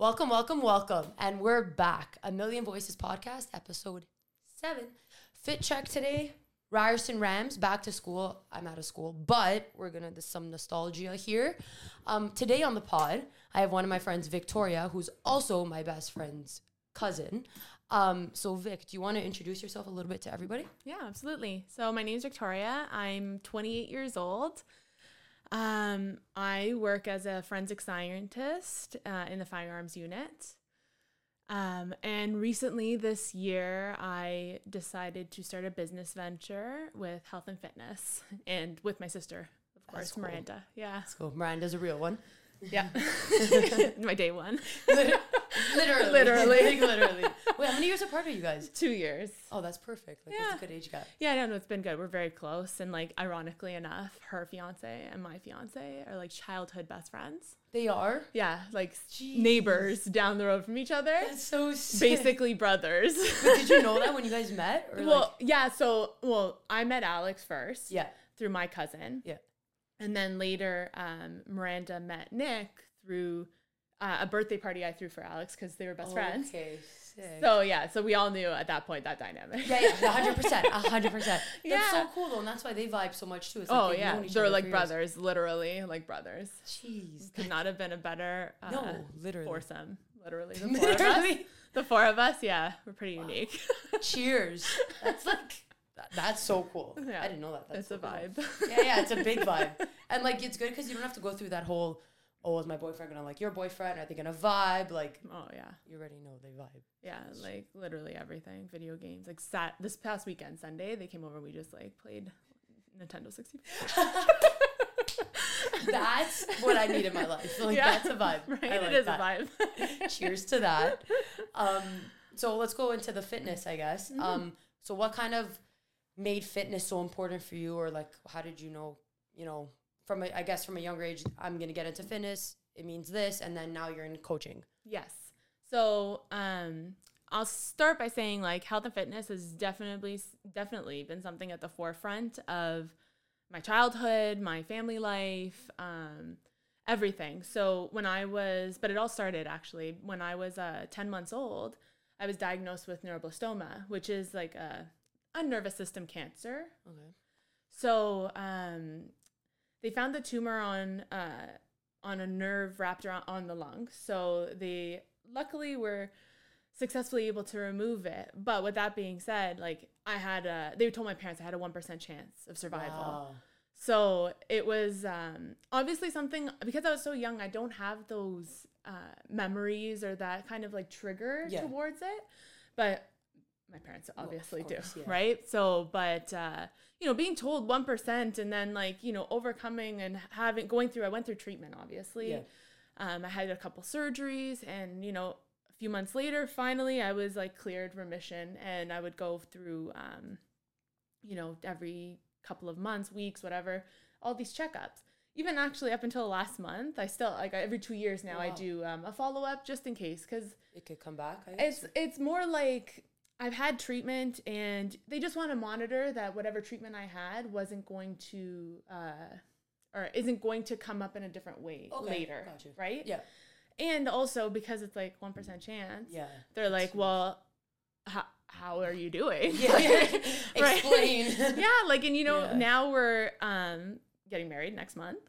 Welcome, welcome, welcome. And we're back. A Million Voices podcast, episode seven. Fit check today. Ryerson Rams back to school. I'm out of school, but we're gonna do some nostalgia here. Um, today on the pod, I have one of my friends, Victoria, who's also my best friend's cousin. Um, so Vic, do you want to introduce yourself a little bit to everybody? Yeah, absolutely. So my name is Victoria. I'm 28 years old. Um, I work as a forensic scientist uh, in the firearms unit. Um, and recently this year, I decided to start a business venture with health and fitness and with my sister, of course, cool. Miranda. Yeah. So Miranda's a real one. Yeah. my day one. literally, Literally. Like, literally. Wait, how many years apart are you guys? Two years. Oh, that's perfect. Like Yeah. that's a good age gap. Yeah, no, no, it's been good. We're very close. And like, ironically enough, her fiance and my fiance are like childhood best friends. They are. Yeah, like Jeez. neighbors down the road from each other. That's so sick. Basically brothers. But did you know that when you guys met? Well, like, yeah, so well, I met Alex first yeah, through my cousin. Yeah. And then later, um, Miranda met Nick through uh, a birthday party I threw for Alex because they were best friends. Okay, sick. So yeah, so we all knew at that point that dynamic. yeah, yeah, hundred percent, hundred percent. That's so cool though, and that's why they vibe so much too. It's Oh yeah, they're like for years. brothers, literally like brothers. Jeez, Could not have been a better uh, no, literally. foursome. Literally, the four of us. Literally. The four of us, yeah, we're pretty unique. Cheers. That's like that- that's so cool. Yeah. I didn't know that. That's it's so a cool. vibe. Yeah, yeah, it's a big vibe, and like it's good because you don't have to go through that whole. Oh, is my boyfriend gonna like your boyfriend? Are they gonna vibe? Like Oh yeah, you already know they vibe. yeah, like literally everything. Video games. Like sat this past weekend, Sunday, they came over. and We just like played Nintendo sixty. That's what I need in my life. Like Yeah. that's a vibe. Right, I like is that. a vibe. Cheers to that. Um, so let's go into the fitness, I guess. Mm-hmm. Um, so what kind of made fitness so important for you, or like how did you know? You know, from a, I guess from a younger age, I'm gonna get into fitness. It means this, and then now you're in coaching. Yes. So, um, I'll start by saying like health and fitness has definitely definitely been something at the forefront of my childhood, my family life, um, everything. So when I was, but it all started actually when I was uh, ten months old. I was diagnosed with neuroblastoma, which is like a, nervous system cancer. Okay. So um, they found the tumor on uh, on a nerve wrapped around on the lung. So they luckily were successfully able to remove it. But with that being said, like I had a, they told my parents I had a one percent chance of survival. Wow. So it was um, obviously something because I was so young. I don't have those uh, memories or that kind of like trigger Yeah. towards it, but my parents Well, obviously course, do, yeah. right? So, but uh, you know, being told one percent and then like you know overcoming and having going through. I went through treatment, obviously. Yeah. Um, I had a couple surgeries, and you know, a few months later, finally, I was like cleared remission, and I would go through, um, you know, every couple of months, weeks, whatever, all these checkups. Even actually up until last month, I still like every two years now I do um, a follow up just in case because It could come back. It's it's more like I've had treatment and they just want to monitor that whatever treatment I had wasn't going to uh, or isn't going to come up in a different way Okay, later, right? Yeah. And also because it's like one percent chance, Yeah. they're like, well, how how are you doing? Yeah. Explain. yeah, like and you know Yeah. now we're um getting married next month,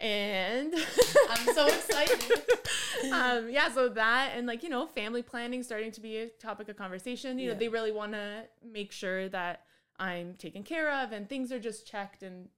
and I'm so excited. um yeah so that and like you know family planning starting to be a topic of conversation you know they really want to make sure that i'm taken care of and things are just checked and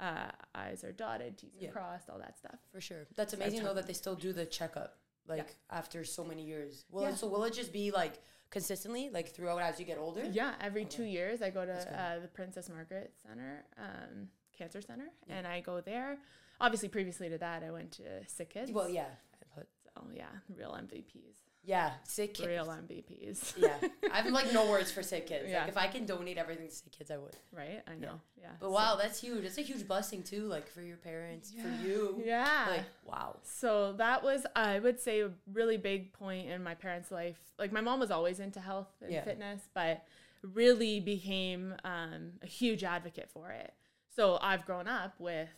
uh i's are dotted t's are crossed all that stuff For sure. That's amazing though that they still do the checkup like after so many years. Well, Yeah. so will it just be like consistently like throughout as you get older? yeah every two years i go to uh, the princess margaret center um cancer center Yeah. and i go there obviously previously to that i went to sick kids Well, yeah. So yeah real mvps yeah, sick kids. real mvps yeah. I have like no words for sick kids. Yeah. Like if I can donate everything to sick kids, I would. right i know yeah, But so- wow, that's huge. It's a huge blessing too, like for your parents, Yeah. for you. yeah Like wow. So that was, I would say, a really big point in my parents' life. Like my mom was always into health and Yeah. fitness, but really became um, a huge advocate for it. So I've grown up with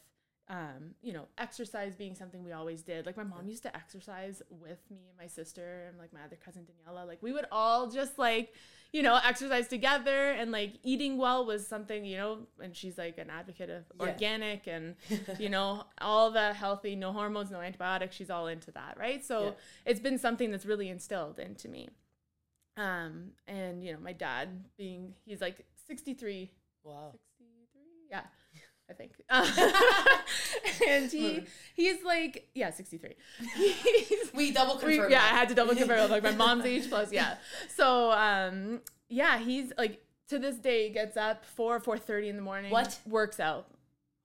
um, you know, exercise being something we always did. Like my mom used to exercise with me and my sister and like my other cousin Daniela. Like we would all just like, you know, exercise together and like eating well was something, you know, and she's like an advocate of Yeah. organic and you know, all the healthy, no hormones, no antibiotics. She's all into that, right? So Yeah. it's been something that's really instilled into me. Um, and you know, my dad being he's like 63 Wow. 63 yeah i think and he he's like yeah 63 he's, We double we- confirmed. yeah i had to double confirm like my mom's age plus yeah so um yeah he's like to this day gets up 4 4.30 in the morning What? works out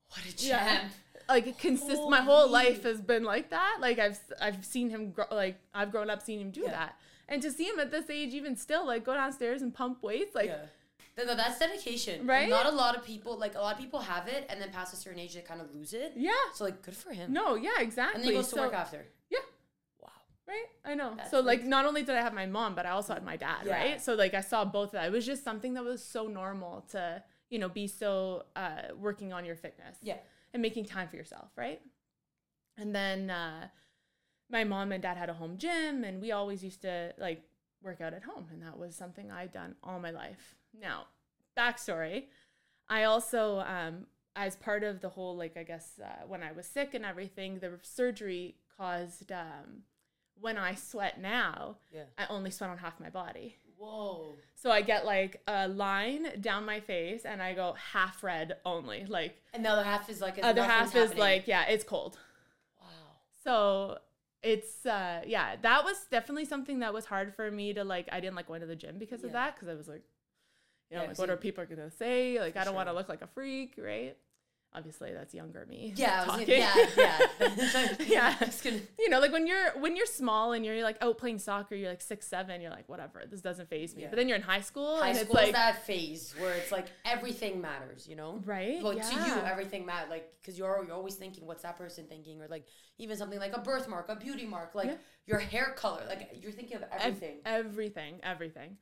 What a Yeah. champ. like consist my whole life has been like that like i've i've seen him grow like i've grown up seeing him do Yeah. that and to see him at this age even still like go downstairs and pump weights like yeah. No, no, that's dedication. And Right? Not a lot of people, like a lot of people have it and then past a certain age they kind of lose it. yeah So like, good for him. no yeah exactly And then he goes to work after. Yeah. Wow. Right? I know. That's so like like- not only did I have my mom, but I also had my dad, Yeah. right? So like I saw both of that. It was just something that was so normal to, you know, be so uh working on your fitness Yeah. and making time for yourself, right? And then uh my mom and dad had a home gym and we always used to like work out at home and that was something I'd done all my life. Now, backstory, I also um as part of the whole like I guess uh, when I was sick and everything, the surgery caused um when I sweat now, Yeah. I only sweat on half my body. Whoa. So I get like a line down my face and I go half red only. Like And the other half is like. other half is like yeah, it's cold. Wow. So it's uh yeah, that was definitely something that was hard for me to like I didn't like going to the gym because of that because I was like you know, Yeah, like what are people gonna say? Like I don't want to look like a freak, right? Obviously that's younger me. Yeah. I was talking. gonna, yeah. Yeah. Yeah. Gonna, you know, like when you're when you're small and you're like out playing soccer, you're like six, seven, you're like, whatever, this doesn't phase me. Yeah. But then you're in high school high school like is that phase where it's like everything matters, you know? right? Like to you, everything matters. Like, because you're, you're always thinking, what's that person thinking? Or like, even something like a birthmark, a beauty mark, like Yeah. your hair color. Like, you're thinking of Ev- everything. everything, everything.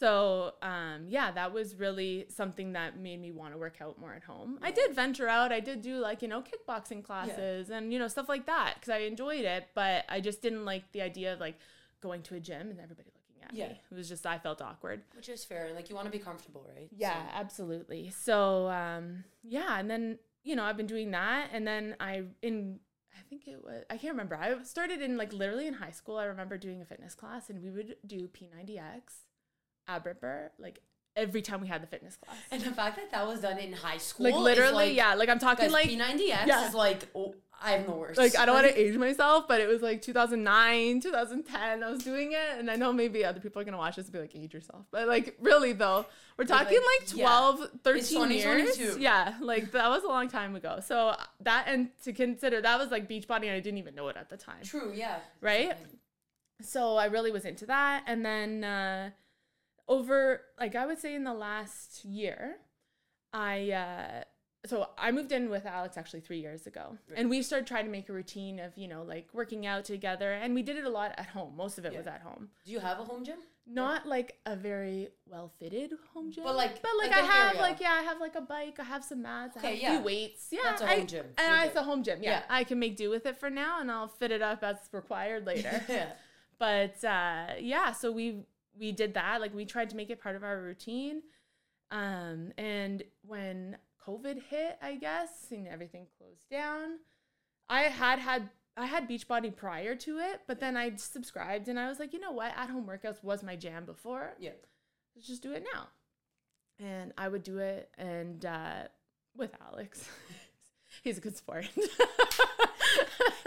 So, um, yeah, that was really something that made me want to work out more at home. I did venture out. I did do like, you know, kickboxing classes and, you know, stuff like that because I enjoyed it, but I just didn't like the idea of like going to a gym and everybody looking at Yeah. me. It was just, I felt awkward. Which is fair. Like, you want to be comfortable, right? Yeah, So- absolutely. So, um, yeah, and then you know I've been doing that, and then I in I think it was I can't remember. I started in like literally in high school. I remember doing a fitness class, and we would do P90X, ab ripper, like every time we had the fitness class. And the fact that that was done in high school. Like literally, like, yeah. Like I'm talking like P90X yeah. is like, oh, I'm the worst. like I don't want to age myself, but it was like 2009, 2010. I was doing it, and I know maybe other people are gonna watch this and be like, age yourself, but like really though, we're talking like, yeah. 12, It's 13 years. Yeah, like that was a long time ago. So that and to consider that was like Beachbody, and I didn't even know it at the time. True, yeah. Right? So I really was into that, and then uh, over like I would say in the last year, I. Uh, so I moved in with Alex actually three years ago, Right. and we started trying to make a routine of you know like working out together, and we did it a lot at home. Most of it was at home, Do you have a home gym? not like a very well fitted home gym, But, like- but like, like I have area. like yeah, I have like a bike, I have some mats, I have Okay, a yeah. few weights, yeah, That's a I- home gym. and I- it's a home gym, yeah. Yeah. I can make do with it for now, and I'll fit it up as required later yeah. but uh yeah so we we did that like we tried to make it part of our routine um and when covid hit i guess and everything closed down i had had i had beachbody prior to it but then i subscribed and i was like you know what? At home workouts was my jam before. Yeah. let's just do it now. And i would do it and uh with alex he's a good sport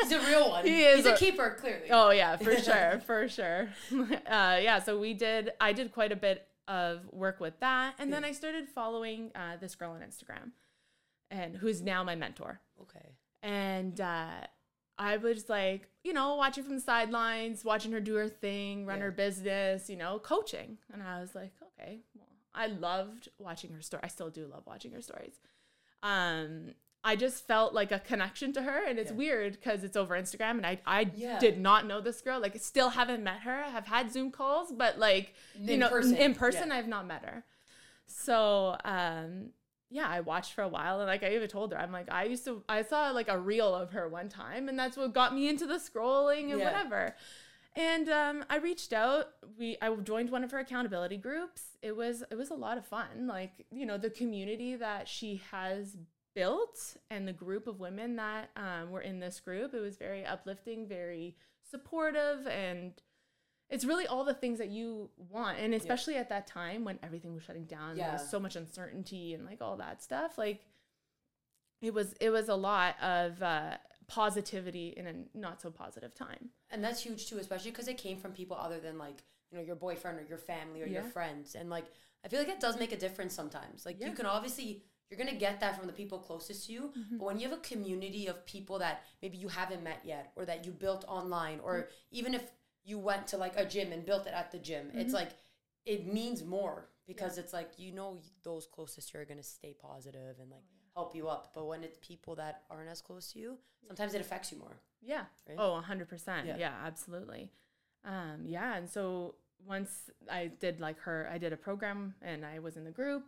He's a real one. He is He's a a- keeper, clearly. Oh yeah, for sure, for sure. Uh, yeah, so we did. I did quite a bit of work with that, and then I started following uh, this girl on Instagram, and who's now my mentor. Okay. And uh, I was like, you know, watching from the sidelines, watching her do her thing, run Yeah. her business, you know, coaching. And I was like, okay, well, I loved watching her story. I still do love watching her stories. Um, I just felt like a connection to her, and it's Yeah. weird because it's over Instagram, and I I Yeah. did not know this girl. Like, still haven't met her. I've had Zoom calls, but like you In know, person, in person, yeah. I've not met her. So, um, yeah, I watched for a while and like I even told her, I'm like, I used to I saw like a reel of her one time and that's what got me into the scrolling and whatever. And um, I reached out. We I joined one of her accountability groups. It was it was a lot of fun. Like you know the community that she has built and the group of women that um, were in this group. It was very uplifting, very supportive, and it's really all the things that you want. And especially at that time when everything was shutting down, there Yeah. was so much uncertainty and like all that stuff. Like it was it was a lot of uh, positivity in a not so positive time. And that's huge too, especially because it came from people other than like, you know, your boyfriend or your family or your friends. And like, I feel like it does make a difference sometimes. Like, Yeah. you can obviously, you're going to get that from the people closest to you. Mm-hmm. But when you have a community of people that maybe you haven't met yet or that you built online, or Mm-hmm. even if you went to like a gym and built it at the gym, Mm-hmm. it's like, it means more because it's like, you know, those closest to you are going to stay positive and like Oh, help you up. But when it's people that aren't as close to you, sometimes it affects you more. Yeah. Right? Oh, 100%. Yeah. Yeah, absolutely. Um, yeah. And so once I did like her, I did a program and I was in the group.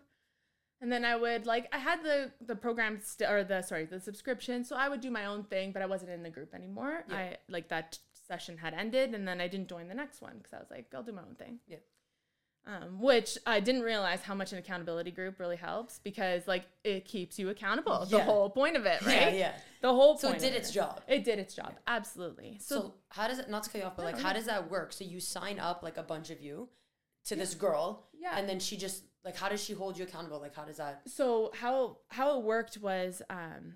And then I would like, I had the, the program st- or the, sorry, the subscription. So I would do my own thing, but I wasn't in the group anymore. Yeah. I like that session had ended and then I didn't join the next one because I was like, I'll do my own thing. Yeah. Um, which I didn't realize how much an accountability group really helps because like it keeps you accountable. The whole point of it, right? Yeah, yeah. The whole point. So it did its job. It did its job. Absolutely. So, So, how does it not to cut you off, but No, like no, how does that work? So you sign up like a bunch of you to this girl, Yeah. and then she just like how does she hold you accountable? Like how does that? so how how it worked was um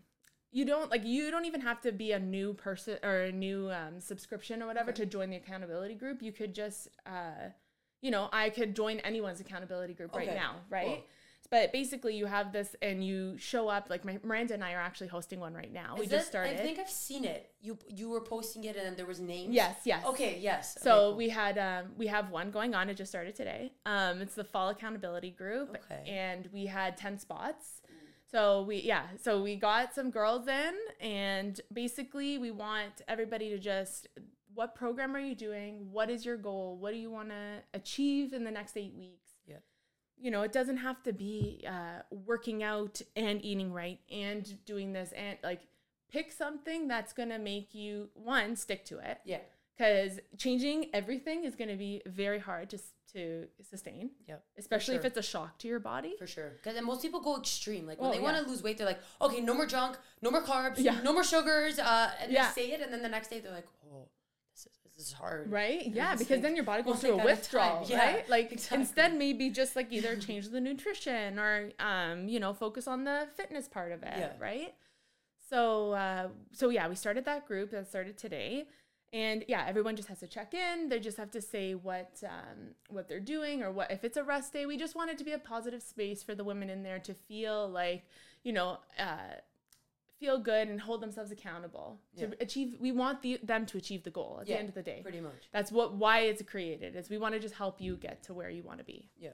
you don't like you don't even have to be a new person or a new um, subscription or whatever Okay. to join the accountability group you could just uh you know i could join anyone's accountability group right now right cool. But basically you have this and you show up like my miranda and i are actually hosting one right now we Is just started I think I've seen it. You you were posting it, and then there was names. yes yes Okay. Yes. Okay, So cool. we had um, we have one going on. It just started today. Um, it's the fall accountability group, Okay. and we had ten spots. So we yeah, so we got some girls in, and basically we want everybody to just what program are you doing? What is your goal? What do you want to achieve in the next eight weeks? Yeah. You know, it doesn't have to be uh, working out and eating right and doing this and like pick something that's gonna make you one stick to it Yeah. because changing everything is going to be very hard to to sustain, Yep. especially if it's a shock to your body. For sure. Because then most people go extreme. Like when Oh, they want yeah. to lose weight, they're like, okay, no more junk, no more carbs, Yeah. no more sugars, uh, and Yeah. they say it, and then the next day they're like, oh, is hard. Right? Yeah, because like, then your body goes through a withdrawal, Yeah, right? Like exactly. instead maybe just like either change the nutrition or um, you know, focus on the fitness part of it, Yeah. right? So uh so yeah, we started that group that started today. And yeah, everyone just has to check in. They just have to say what um, what they're doing or what if it's a rest day. We just want it to be a positive space for the women in there to feel like you know uh, feel good and hold themselves accountable to Yeah. achieve. We want the, them to achieve the goal at Yeah, the end of the day. Pretty much. That's what why it's created. Is we want to just help you get to where you want to be. Yeah.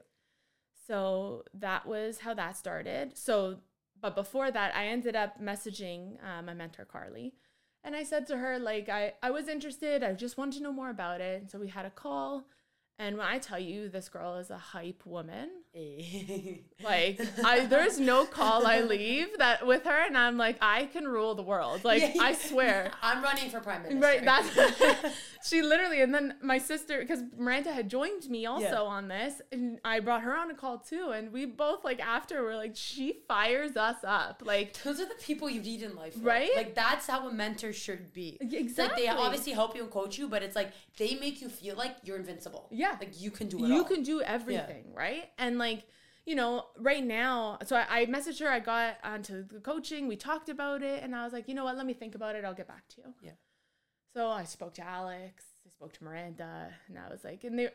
So that was how that started. So, but before that, I ended up messaging uh, my mentor Carly, and I said to her like I I was interested. I just wanted to know more about it. And so we had a call. And when I tell you this girl is a hype woman. Eh. like I there's no call I leave that with her, and I'm like I can rule the world. Like Yeah, I swear. I'm running for prime minister. Right, that's she literally, and then my sister, because Miranda had joined me also Yeah. on this, and I brought her on a call too, and we both like after were like, she fires us up, like Those are the people you need in life, though. Right? Like that's how a mentor should be. It's like they obviously help you and coach you, but it's like they make you feel like you're invincible. Yeah. Like you can do it you all. can do everything, right? And like, you know, right now, so I, I messaged her, I got onto the coaching, we talked about it, and I was like, you know what, let me think about it, I'll get back to you. Yeah. So I spoke to Alex, I spoke to Miranda, and I was like, and they,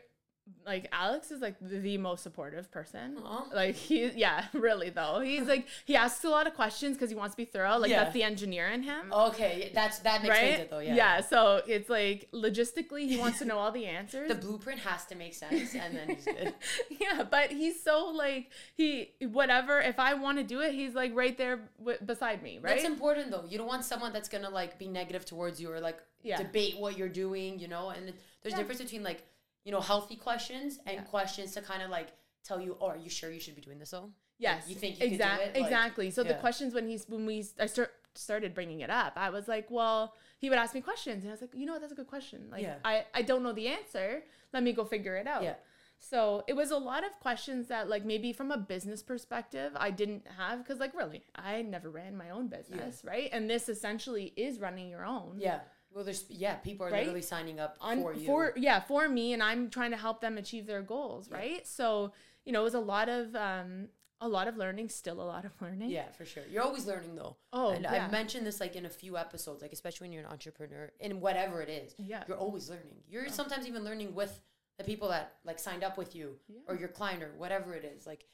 like, Alex is like the, most supportive person. Aw. Like he, yeah, really though. He's like he asks a lot of questions because he wants to be thorough. Like Yeah. that's the engineer in him, Okay, that's that makes right? sense though. Yeah. Yeah. So it's like logistically, he wants to know all the answers. The blueprint has to make sense, and then he's good. yeah, but he's so like he whatever. If I want to do it, he's like right there w- beside me, right? That's important though. You don't want someone that's gonna like be negative towards you or like Yeah. debate what you're doing. You know, and there's Yeah. difference between like you know healthy questions and Yeah. questions to kind of like tell you, oh, are you sure you should be doing this though? Yes, you think you it? Like, exactly. So the questions when he's when we I start started bringing it up, I was like, well, he would ask me questions, and I was like, you know what, that's a good question. Like, Yeah. I I don't know the answer. Let me go figure it out. Yeah. So it was a lot of questions that like maybe from a business perspective I didn't have because like really I never ran my own business, right? And this essentially is running your own. Yeah. Well, there's yeah, people are Right? literally signing up on for you. for yeah for me and i'm trying to help them achieve their goals Yeah. right so you know it was a lot of um a lot of learning still a lot of learning yeah, for sure. You're always learning though. oh and yeah. I've mentioned this like in a few episodes, like especially when you're an entrepreneur in whatever it is. yeah You're always learning. You're Oh. sometimes even learning with the people that like signed up with you Yeah. or your client or whatever it is. Like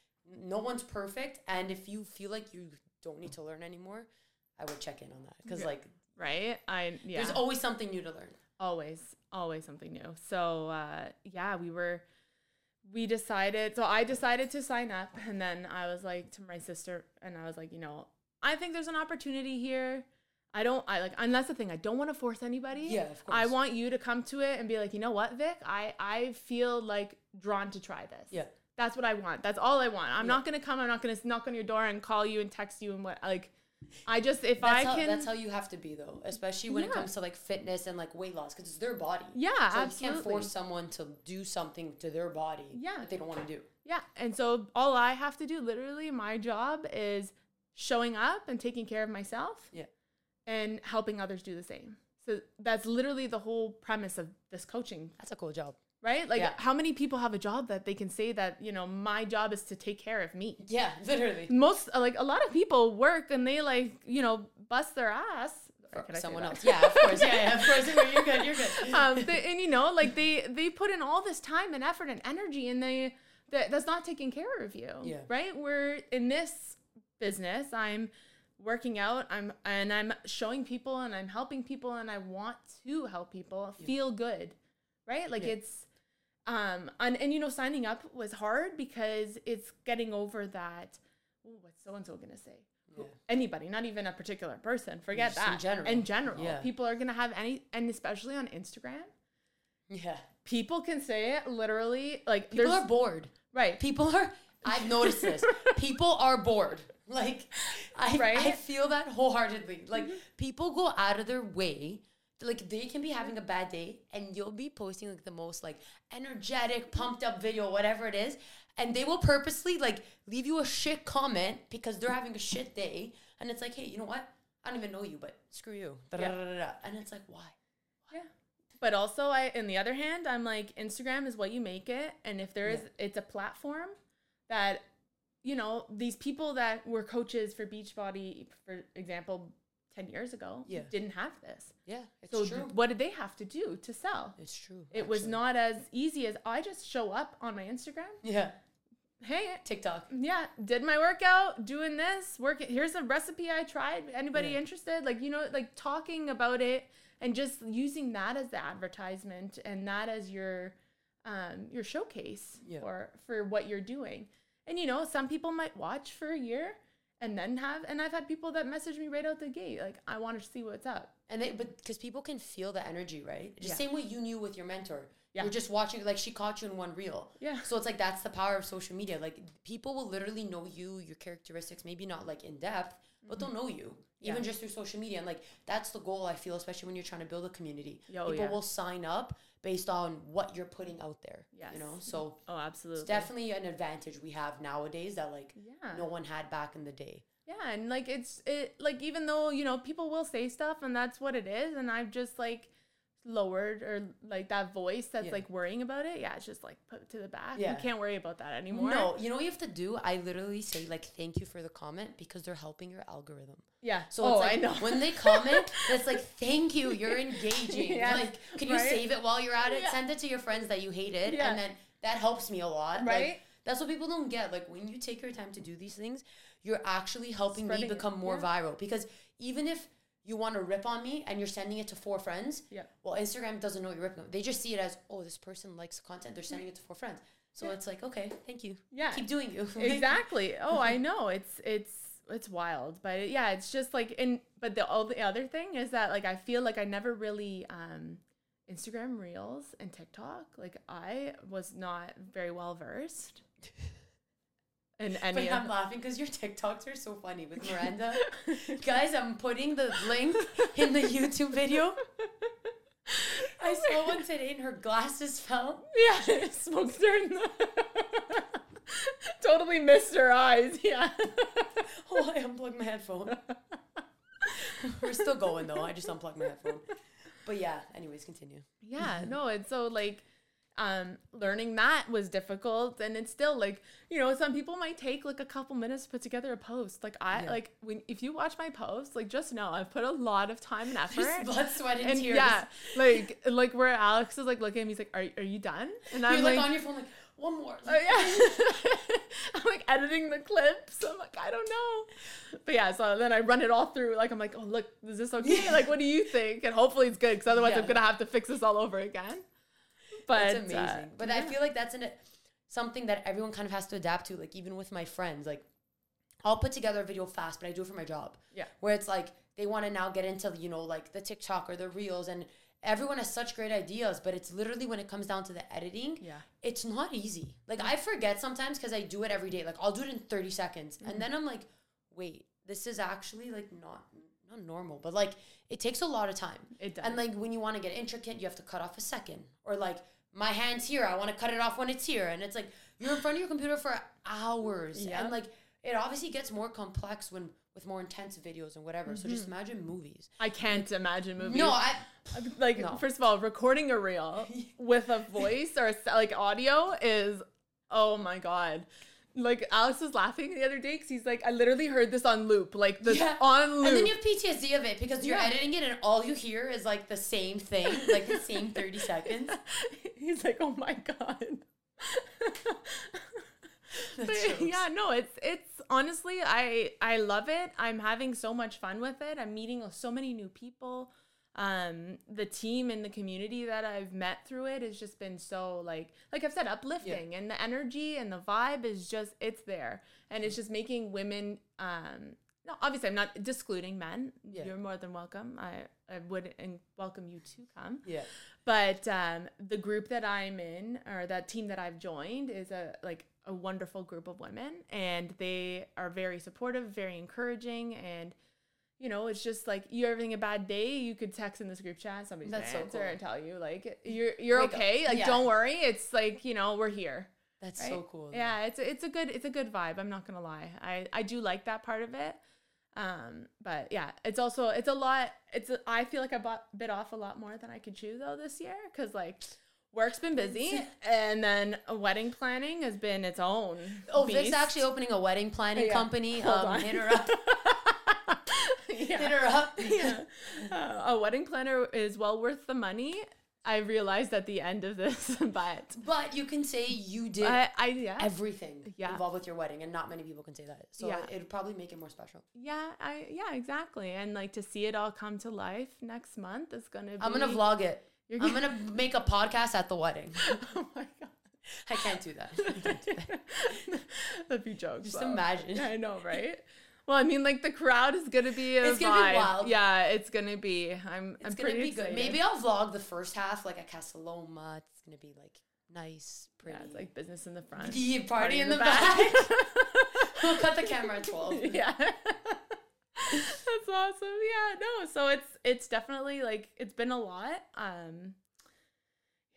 no one's perfect, and if you feel like you don't need to learn anymore, I would check in on that because like right? I yeah. There's always something new to learn. always always something new. So uh yeah we were we decided so i decided to sign up and then i was like to my sister and i was like you know i think there's an opportunity here. I don't i like and that's the thing i don't want to force anybody. Yeah, of course. i want you to come to it and be like you know what vic? I i feel like drawn to try this. Yeah. that's what i want. That's all i want. I'm Yeah. not gonna come i'm not gonna knock on your door and call you and text you and what like i just if That's i how, can that's how you have to be though, especially when it comes to like fitness and like weight loss because it's their body. yeah So you can't force someone to do something to their body Yeah. that they don't want to do. Yeah. And so all I have to do, literally, my job is showing up and taking care of myself. Yeah. And helping others do the same. So that's literally the whole premise of this coaching, That's a cool job. Right? Like, Yeah. how many people have a job that they can say that, you know, my job is to take care of me? Yeah, literally. Most, like, a lot of people work and they, like, you know, bust their ass. For can I say someone else. Yeah, of course. Yeah, yeah, of course. You're good. You're good. um, they, and you know, like they they put in all this time and effort and energy, and they that that's not taking care of you. Yeah. Right. We're in this business. I'm working out. I'm and I'm showing people and I'm helping people and I want to help people feel good. Right. Like Yeah. it's. Um, and, and you know, signing up was hard because it's getting over that. Oh, what's so and so gonna say? Yeah. Anybody, not even a particular person. Forget Just in that. general. In general, Yeah. people are gonna have any, and especially on Instagram, Yeah. people can say it literally like People are bored. right People are. I've noticed this. People are bored. Like, I, I feel that wholeheartedly. Like, people go out of their way. Like, they can be having a bad day, and you'll be posting like the most like energetic, pumped up video, whatever it is, and they will purposely like leave you a shit comment because they're having a shit day, and it's like, hey, you know what? I don't even know you, but screw you. Yeah. And it's like, why? yeah but also i in the other hand i'm like instagram is what you make it and if there is it's a platform that you know these people that were coaches for beachbody for example 10 years ago Yeah. didn't have this Yeah, it's so true. what did they have to do to sell It's true. it was not as easy as i just show up on my instagram Yeah, hey TikTok. yeah did my workout doing this work here's a recipe i tried anybody Yeah. interested like you know like talking about it and just using that as the advertisement and that as your um your showcase Yeah. for for what you're doing and you know some people might watch for a year and then have and i've had people that message me right out the gate like i want to see what's up And they, but because people can feel the energy, right? Just Yeah. same way you knew with your mentor. Yeah. You're just watching, like she caught you in one reel. yeah So it's like that's the power of social media. Like people will literally know you, your characteristics, maybe not like in depth, but they'll know you even. Yeah. just through social media. And like that's the goal I feel, especially when you're trying to build a community. Oh, people yeah. will sign up based on what you're putting out there. You know, so oh absolutely it's definitely an advantage we have nowadays that like yeah no one had back in the day. Yeah, and like it's it like even though you know people will say stuff and that's what it is, and I've just like lowered or like that voice that's Yeah. like worrying about it. Yeah, it's just like put to the back. Yeah. You can't worry about that anymore. No, you know what you have to do? I literally say like thank you for the comment because they're helping your algorithm. Yeah. So oh, it's like I know. when they comment, it's like thank you, you're engaging. Yes, like, can you right? save it while you're at it? Yeah. Send it to your friends that you hated, Yeah. and then that helps me a lot. Like, Right? that's what people don't get. Like when you take your time to do these things, you're actually helping Spreading me become more viral. Because even if you want to rip on me and you're sending it to four friends, Yeah. well, Instagram doesn't know you're ripping. Them. They just see it as, oh, this person likes content. They're sending it to four friends. So Yeah. it's like, okay, thank you. Yeah. Keep doing you. exactly. Oh, I know. It's it's it's wild, but yeah, it's just like and but the all the other thing is that like I feel like I never really um Instagram Reels and TikTok like I was not very well versed. in But I'm laughing because your TikToks are so funny with Miranda. Guys, I'm putting the link in the YouTube video. I saw one today and her glasses fell. Yeah, smokes her in the totally missed her eyes. Yeah. Oh, I unplugged my headphone. We're still going though. I just unplugged my headphone. But yeah, anyways, continue. Yeah, no, and so like um learning that was difficult and it's still like you know some people might take like a couple minutes to put together a post like i Yeah. like when if you watch my posts like just know i've put a lot of time and effort There's blood, sweat, and, and tears. yeah like like where alex is like looking at me he's like are, are you done and You're i'm like, like, on your phone, like one more. Oh, yeah. I'm like editing the clips. I'm like, I don't know. But yeah, so then I run it all through. Like, I'm like, oh, look, is this okay? Like, what do you think? And hopefully it's good because otherwise Yeah. I'm going to have to fix this all over again. But That's amazing. uh, but I feel like that's an, something that everyone kind of has to adapt to. Like even with my friends, like I'll put together a video fast, but I do it for my job. Yeah. Where it's like they want to now get into you know like the TikTok or the reels, and everyone has such great ideas, but it's literally when it comes down to the editing, Yeah. it's not easy. Like I forget sometimes because I do it every day. Like I'll do it in thirty seconds, Mm-hmm. and then I'm like, wait, this is actually like not not normal, but like it takes a lot of time. It does. And like when you want to get intricate, you have to cut off a second. Or like my hand's here, I want to cut it off when it's here. And it's like you're in front of your computer for hours. Yep. And like it obviously gets more complex when with more intense videos and whatever. So just mm-hmm. imagine movies. I can't imagine movies. No, I like no. first of all, recording a reel with a voice or a, like audio is, oh my god. Like Alex was laughing the other day because he's like, I literally heard this on loop, like this Yeah. on loop. and then you have PTSD of it because you're Yeah. editing it and all you hear is like the same thing, like the same 30 seconds. He's like, oh my god. But yeah, no, it's it's honestly, I I love it. I'm having so much fun with it. I'm meeting so many new people. Um, the team and the community that I've met through it has just been so like like I've said, uplifting, and the energy and the vibe is just it's there, and it's just making women. Um, no, obviously, I'm not excluding men. Yeah. You're more than welcome. I I would and welcome you to come. Yeah. But um, the group that I'm in, or that team that I've joined, is a like a wonderful group of women, and they are very supportive, very encouraging, and you know, it's just like you're having a bad day, you could text in this group chat, somebody's That's gonna so answer cool. and tell you like you're you're up. okay, like Yeah. don't worry, it's like you know we're here. That's Right? so cool. though. Yeah, it's a, it's a good it's a good vibe. I'm not gonna lie. I I do like that part of it. Um, but yeah, it's also it's a lot. It's a, I feel like I bought bit off a lot more than I could chew though this year because like work's been busy and then wedding planning has been its own. Oh, Vic's beast. actually opening a wedding planning Yeah. company. Hold Um, on. hit her up. yeah. Hit her up. yeah. Uh, a wedding planner is well worth the money. I realized at the end of this, but But you can say you did I, I yeah. everything Yeah. involved with your wedding, and not many people can say that. So Yeah. it'd probably make it more special. Yeah, I yeah, exactly. And like to see it all come to life next month is gonna be I'm gonna vlog it. You're I'm gonna make a podcast at the wedding. oh my god. I can't do that. I can't do that. That'd be jokes. Just though. imagine. I know, right? Well, I mean, like the crowd is gonna be a It's gonna be wild. Yeah, it's gonna be. I'm. It's I'm gonna pretty be good. Maybe I'll vlog the first half, like at Casa Loma. It's gonna be like nice, pretty. Yeah, it's like business in the front. Yeah, party, in, the, back. we'll cut the camera at twelve. yeah. That's awesome. Yeah, no. So it's it's definitely like it's been a lot. Um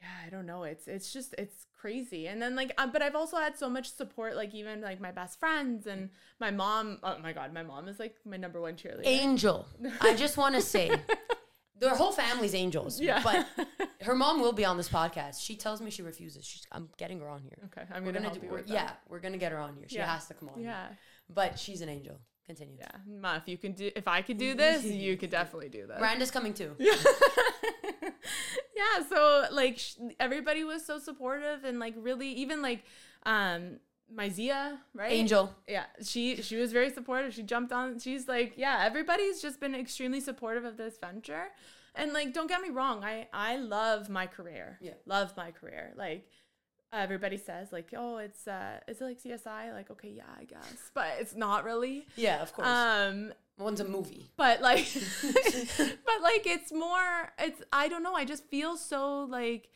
yeah, I don't know. It's it's just it's crazy. And then like uh, but I've also had so much support like even like my best friends and my mom. Oh my god, my mom is like my number one cheerleader. Angel. I just want to say, their whole family's angels. Yeah. But her mom will be on this podcast. She tells me she refuses. She's, I'm getting her on here. okay, I'm We're gonna, gonna help do. we're- yeah, we're gonna get her on here. She Yeah. has to come on. here. Yeah. But she's an angel. Continue. Yeah. Ma, if you can do if I could do this, you could definitely do this. Miranda's coming too. yeah yeah so like sh- everybody was so supportive and like really even like um my Zia, right? Angel. Yeah, she she was very supportive. She jumped on. She's like, yeah, everybody's just been extremely supportive of this venture. And like, don't get me wrong, I I love my career. Yeah. love my career. Like everybody says, like, oh, it's uh, is it like CSI? Like, okay, yeah, I guess, but it's not really. Yeah, of course. Um, One's a movie. but like but like it's more it's i don't know i just feel so like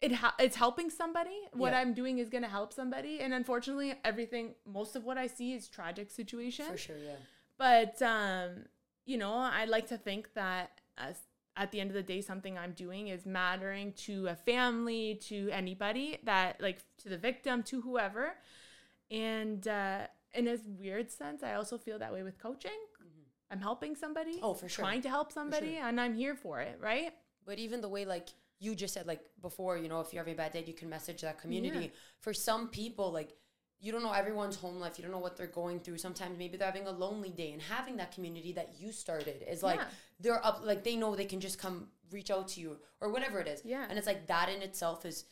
it ha- it's helping somebody. What Yeah. I'm doing is going to help somebody. And unfortunately, everything, most of what I see is tragic situations. For sure, yeah. But um, you know, I like to think that as at the end of the day, something I'm doing is mattering to a family, to anybody that like to the victim, to whoever. And uh, in a weird sense, I also feel that way with coaching. I'm helping somebody. Mm-hmm. Oh, for sure. Trying to help somebody, and I'm here for it, right? But even the way, like you just said, like before, you know, if you're having a bad day, you can message that community. Yeah. For some people, like you don't know everyone's home life. You don't know what they're going through. Sometimes maybe they're having a lonely day, and having that community that you started is like Yeah. they're up. Like they know they can just come reach out to you or whatever it is. Yeah. And it's like that in itself is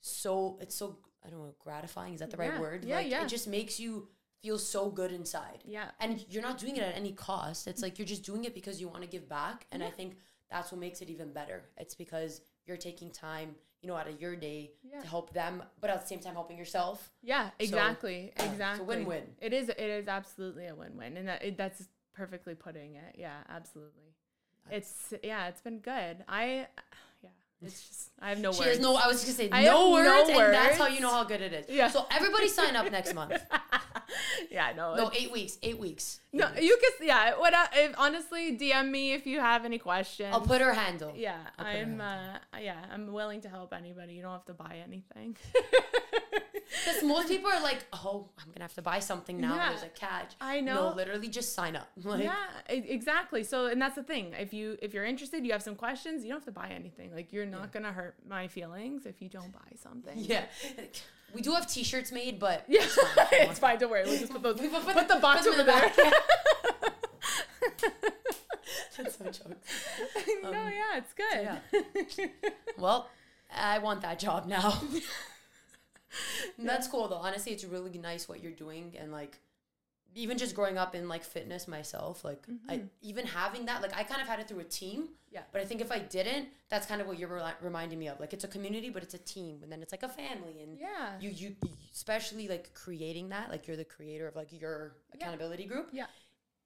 so. It's so I don't know gratifying. Is that the right word? Yeah, like yeah. it just makes you feel so good inside. Yeah. And you're not doing it at any cost. It's like you're just doing it because you want to give back. And I think that's what makes it even better. It's because you're taking time, you know, out of your day Yeah. to help them, but at the same time helping yourself. Yeah, exactly, it's a exactly. win-win. It is. It is absolutely a win-win, and that, it, that's perfectly putting it. Yeah, absolutely. It's yeah, it's been good. I it's just I have no She words. has no, I was just gonna say, I no have no words, and that's how you know how good it is. Yeah. So everybody sign up next month. yeah, no, No, eight weeks, eight weeks. no. You can yeah. What I- if honestly DM me if you have any questions. I'll put her handle. Yeah, I'll put her I'm. handle. Uh, yeah, I'm willing to help anybody. You don't have to buy anything. Because most people are like, oh, I'm gonna have to buy something now. Yeah. There's a catch. I know. No, literally just sign up. Like, yeah, exactly. So, and that's the thing. If you if you're interested, you have some questions. You don't have to buy anything. Like you're not gonna hurt my feelings if you don't buy something. Yeah. We do have t-shirts made, but Yeah, it's fine if you want. it's fine. Don't worry. We'll just put those. Put, put- put the box put over in the there. That's so jokes. no, um, yeah, it's good. Well, I want that job now. That's cool though. Honestly, it's really nice what you're doing and like even just growing up in like fitness myself, like I even having that, like I kind of had it through a team. Mm-hmm. Yeah. But I think if I didn't, that's kind of what you're reli- reminding me of. Like it's a community, but it's a team, and then it's like a family, and Yeah. you you you- especially like creating that, like you're the creator of like your accountability group. Yeah.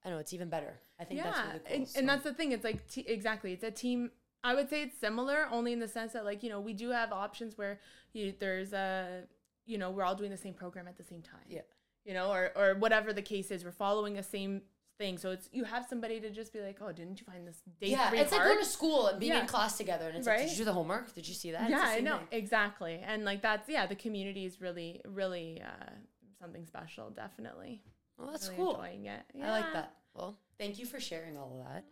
I know it's even better. I think yeah, that's really cool. and, so- and that's the thing. It's like t- exactly. It's a team. I would say it's similar, only in the sense that like you know we do have options where you there's a you know we're all doing the same program at the same time. Yeah. You know, or or whatever the case is, we're following the same thing. So it's you have somebody to just be like, oh, didn't you find this day yeah, it's like hard? going to school and being Yeah. in class together, and it's like, did you do the homework? Did you see that? Yeah, I know thing. exactly, and like that's yeah, the community is really really uh, something special, definitely. Well, that's really cool. Enjoying it. I like that. Well, thank you for sharing all of that.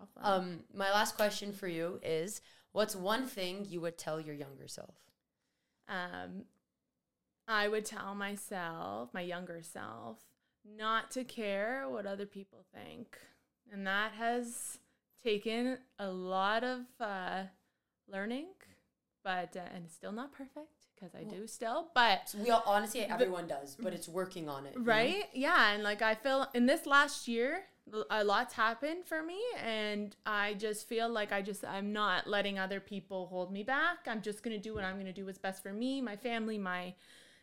No. Um, my last question for you is, what's one thing you would tell your younger self? Um, I would tell myself, my younger self, not to care what other people think. And that has taken a lot of uh, learning, but, uh, and it's still not perfect because I do still, but So we all honestly, everyone does, but it's working on it, you know? right yeah and like i feel in this last year a lot's happened for me and i just feel like i just i'm not letting other people hold me back i'm just gonna do what i'm gonna do what's best for me my family my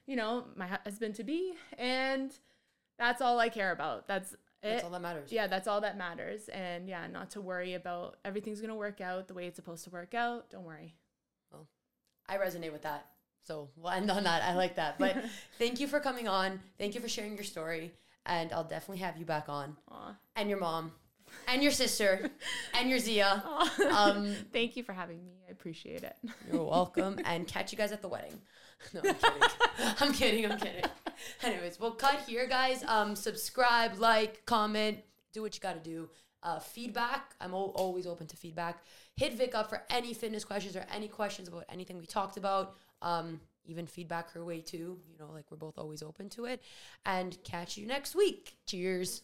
you know my husband to be and that's all i care about that's it That's all that matters. yeah that's all that matters and yeah not to worry about everything's gonna work out the way it's supposed to work out don't worry I resonate with that. So we'll end on that. I like that. But thank you for coming on. Thank you for sharing your story. And I'll definitely have you back on. Aw. And your mom. And your sister. and your Zia. Um, thank you for having me i appreciate it You're welcome. and catch you guys at the wedding. No, I'm kidding. I'm kidding. I'm kidding. Anyways, we'll cut here, guys. Um, subscribe, like, comment, do what you got to do. Uh, feedback. I'm al- always open to feedback. Hit Vic up for any fitness questions or any questions about anything we talked about. Um, even feedback her way too. You know, like we're both always open to it. And catch you next week. Cheers.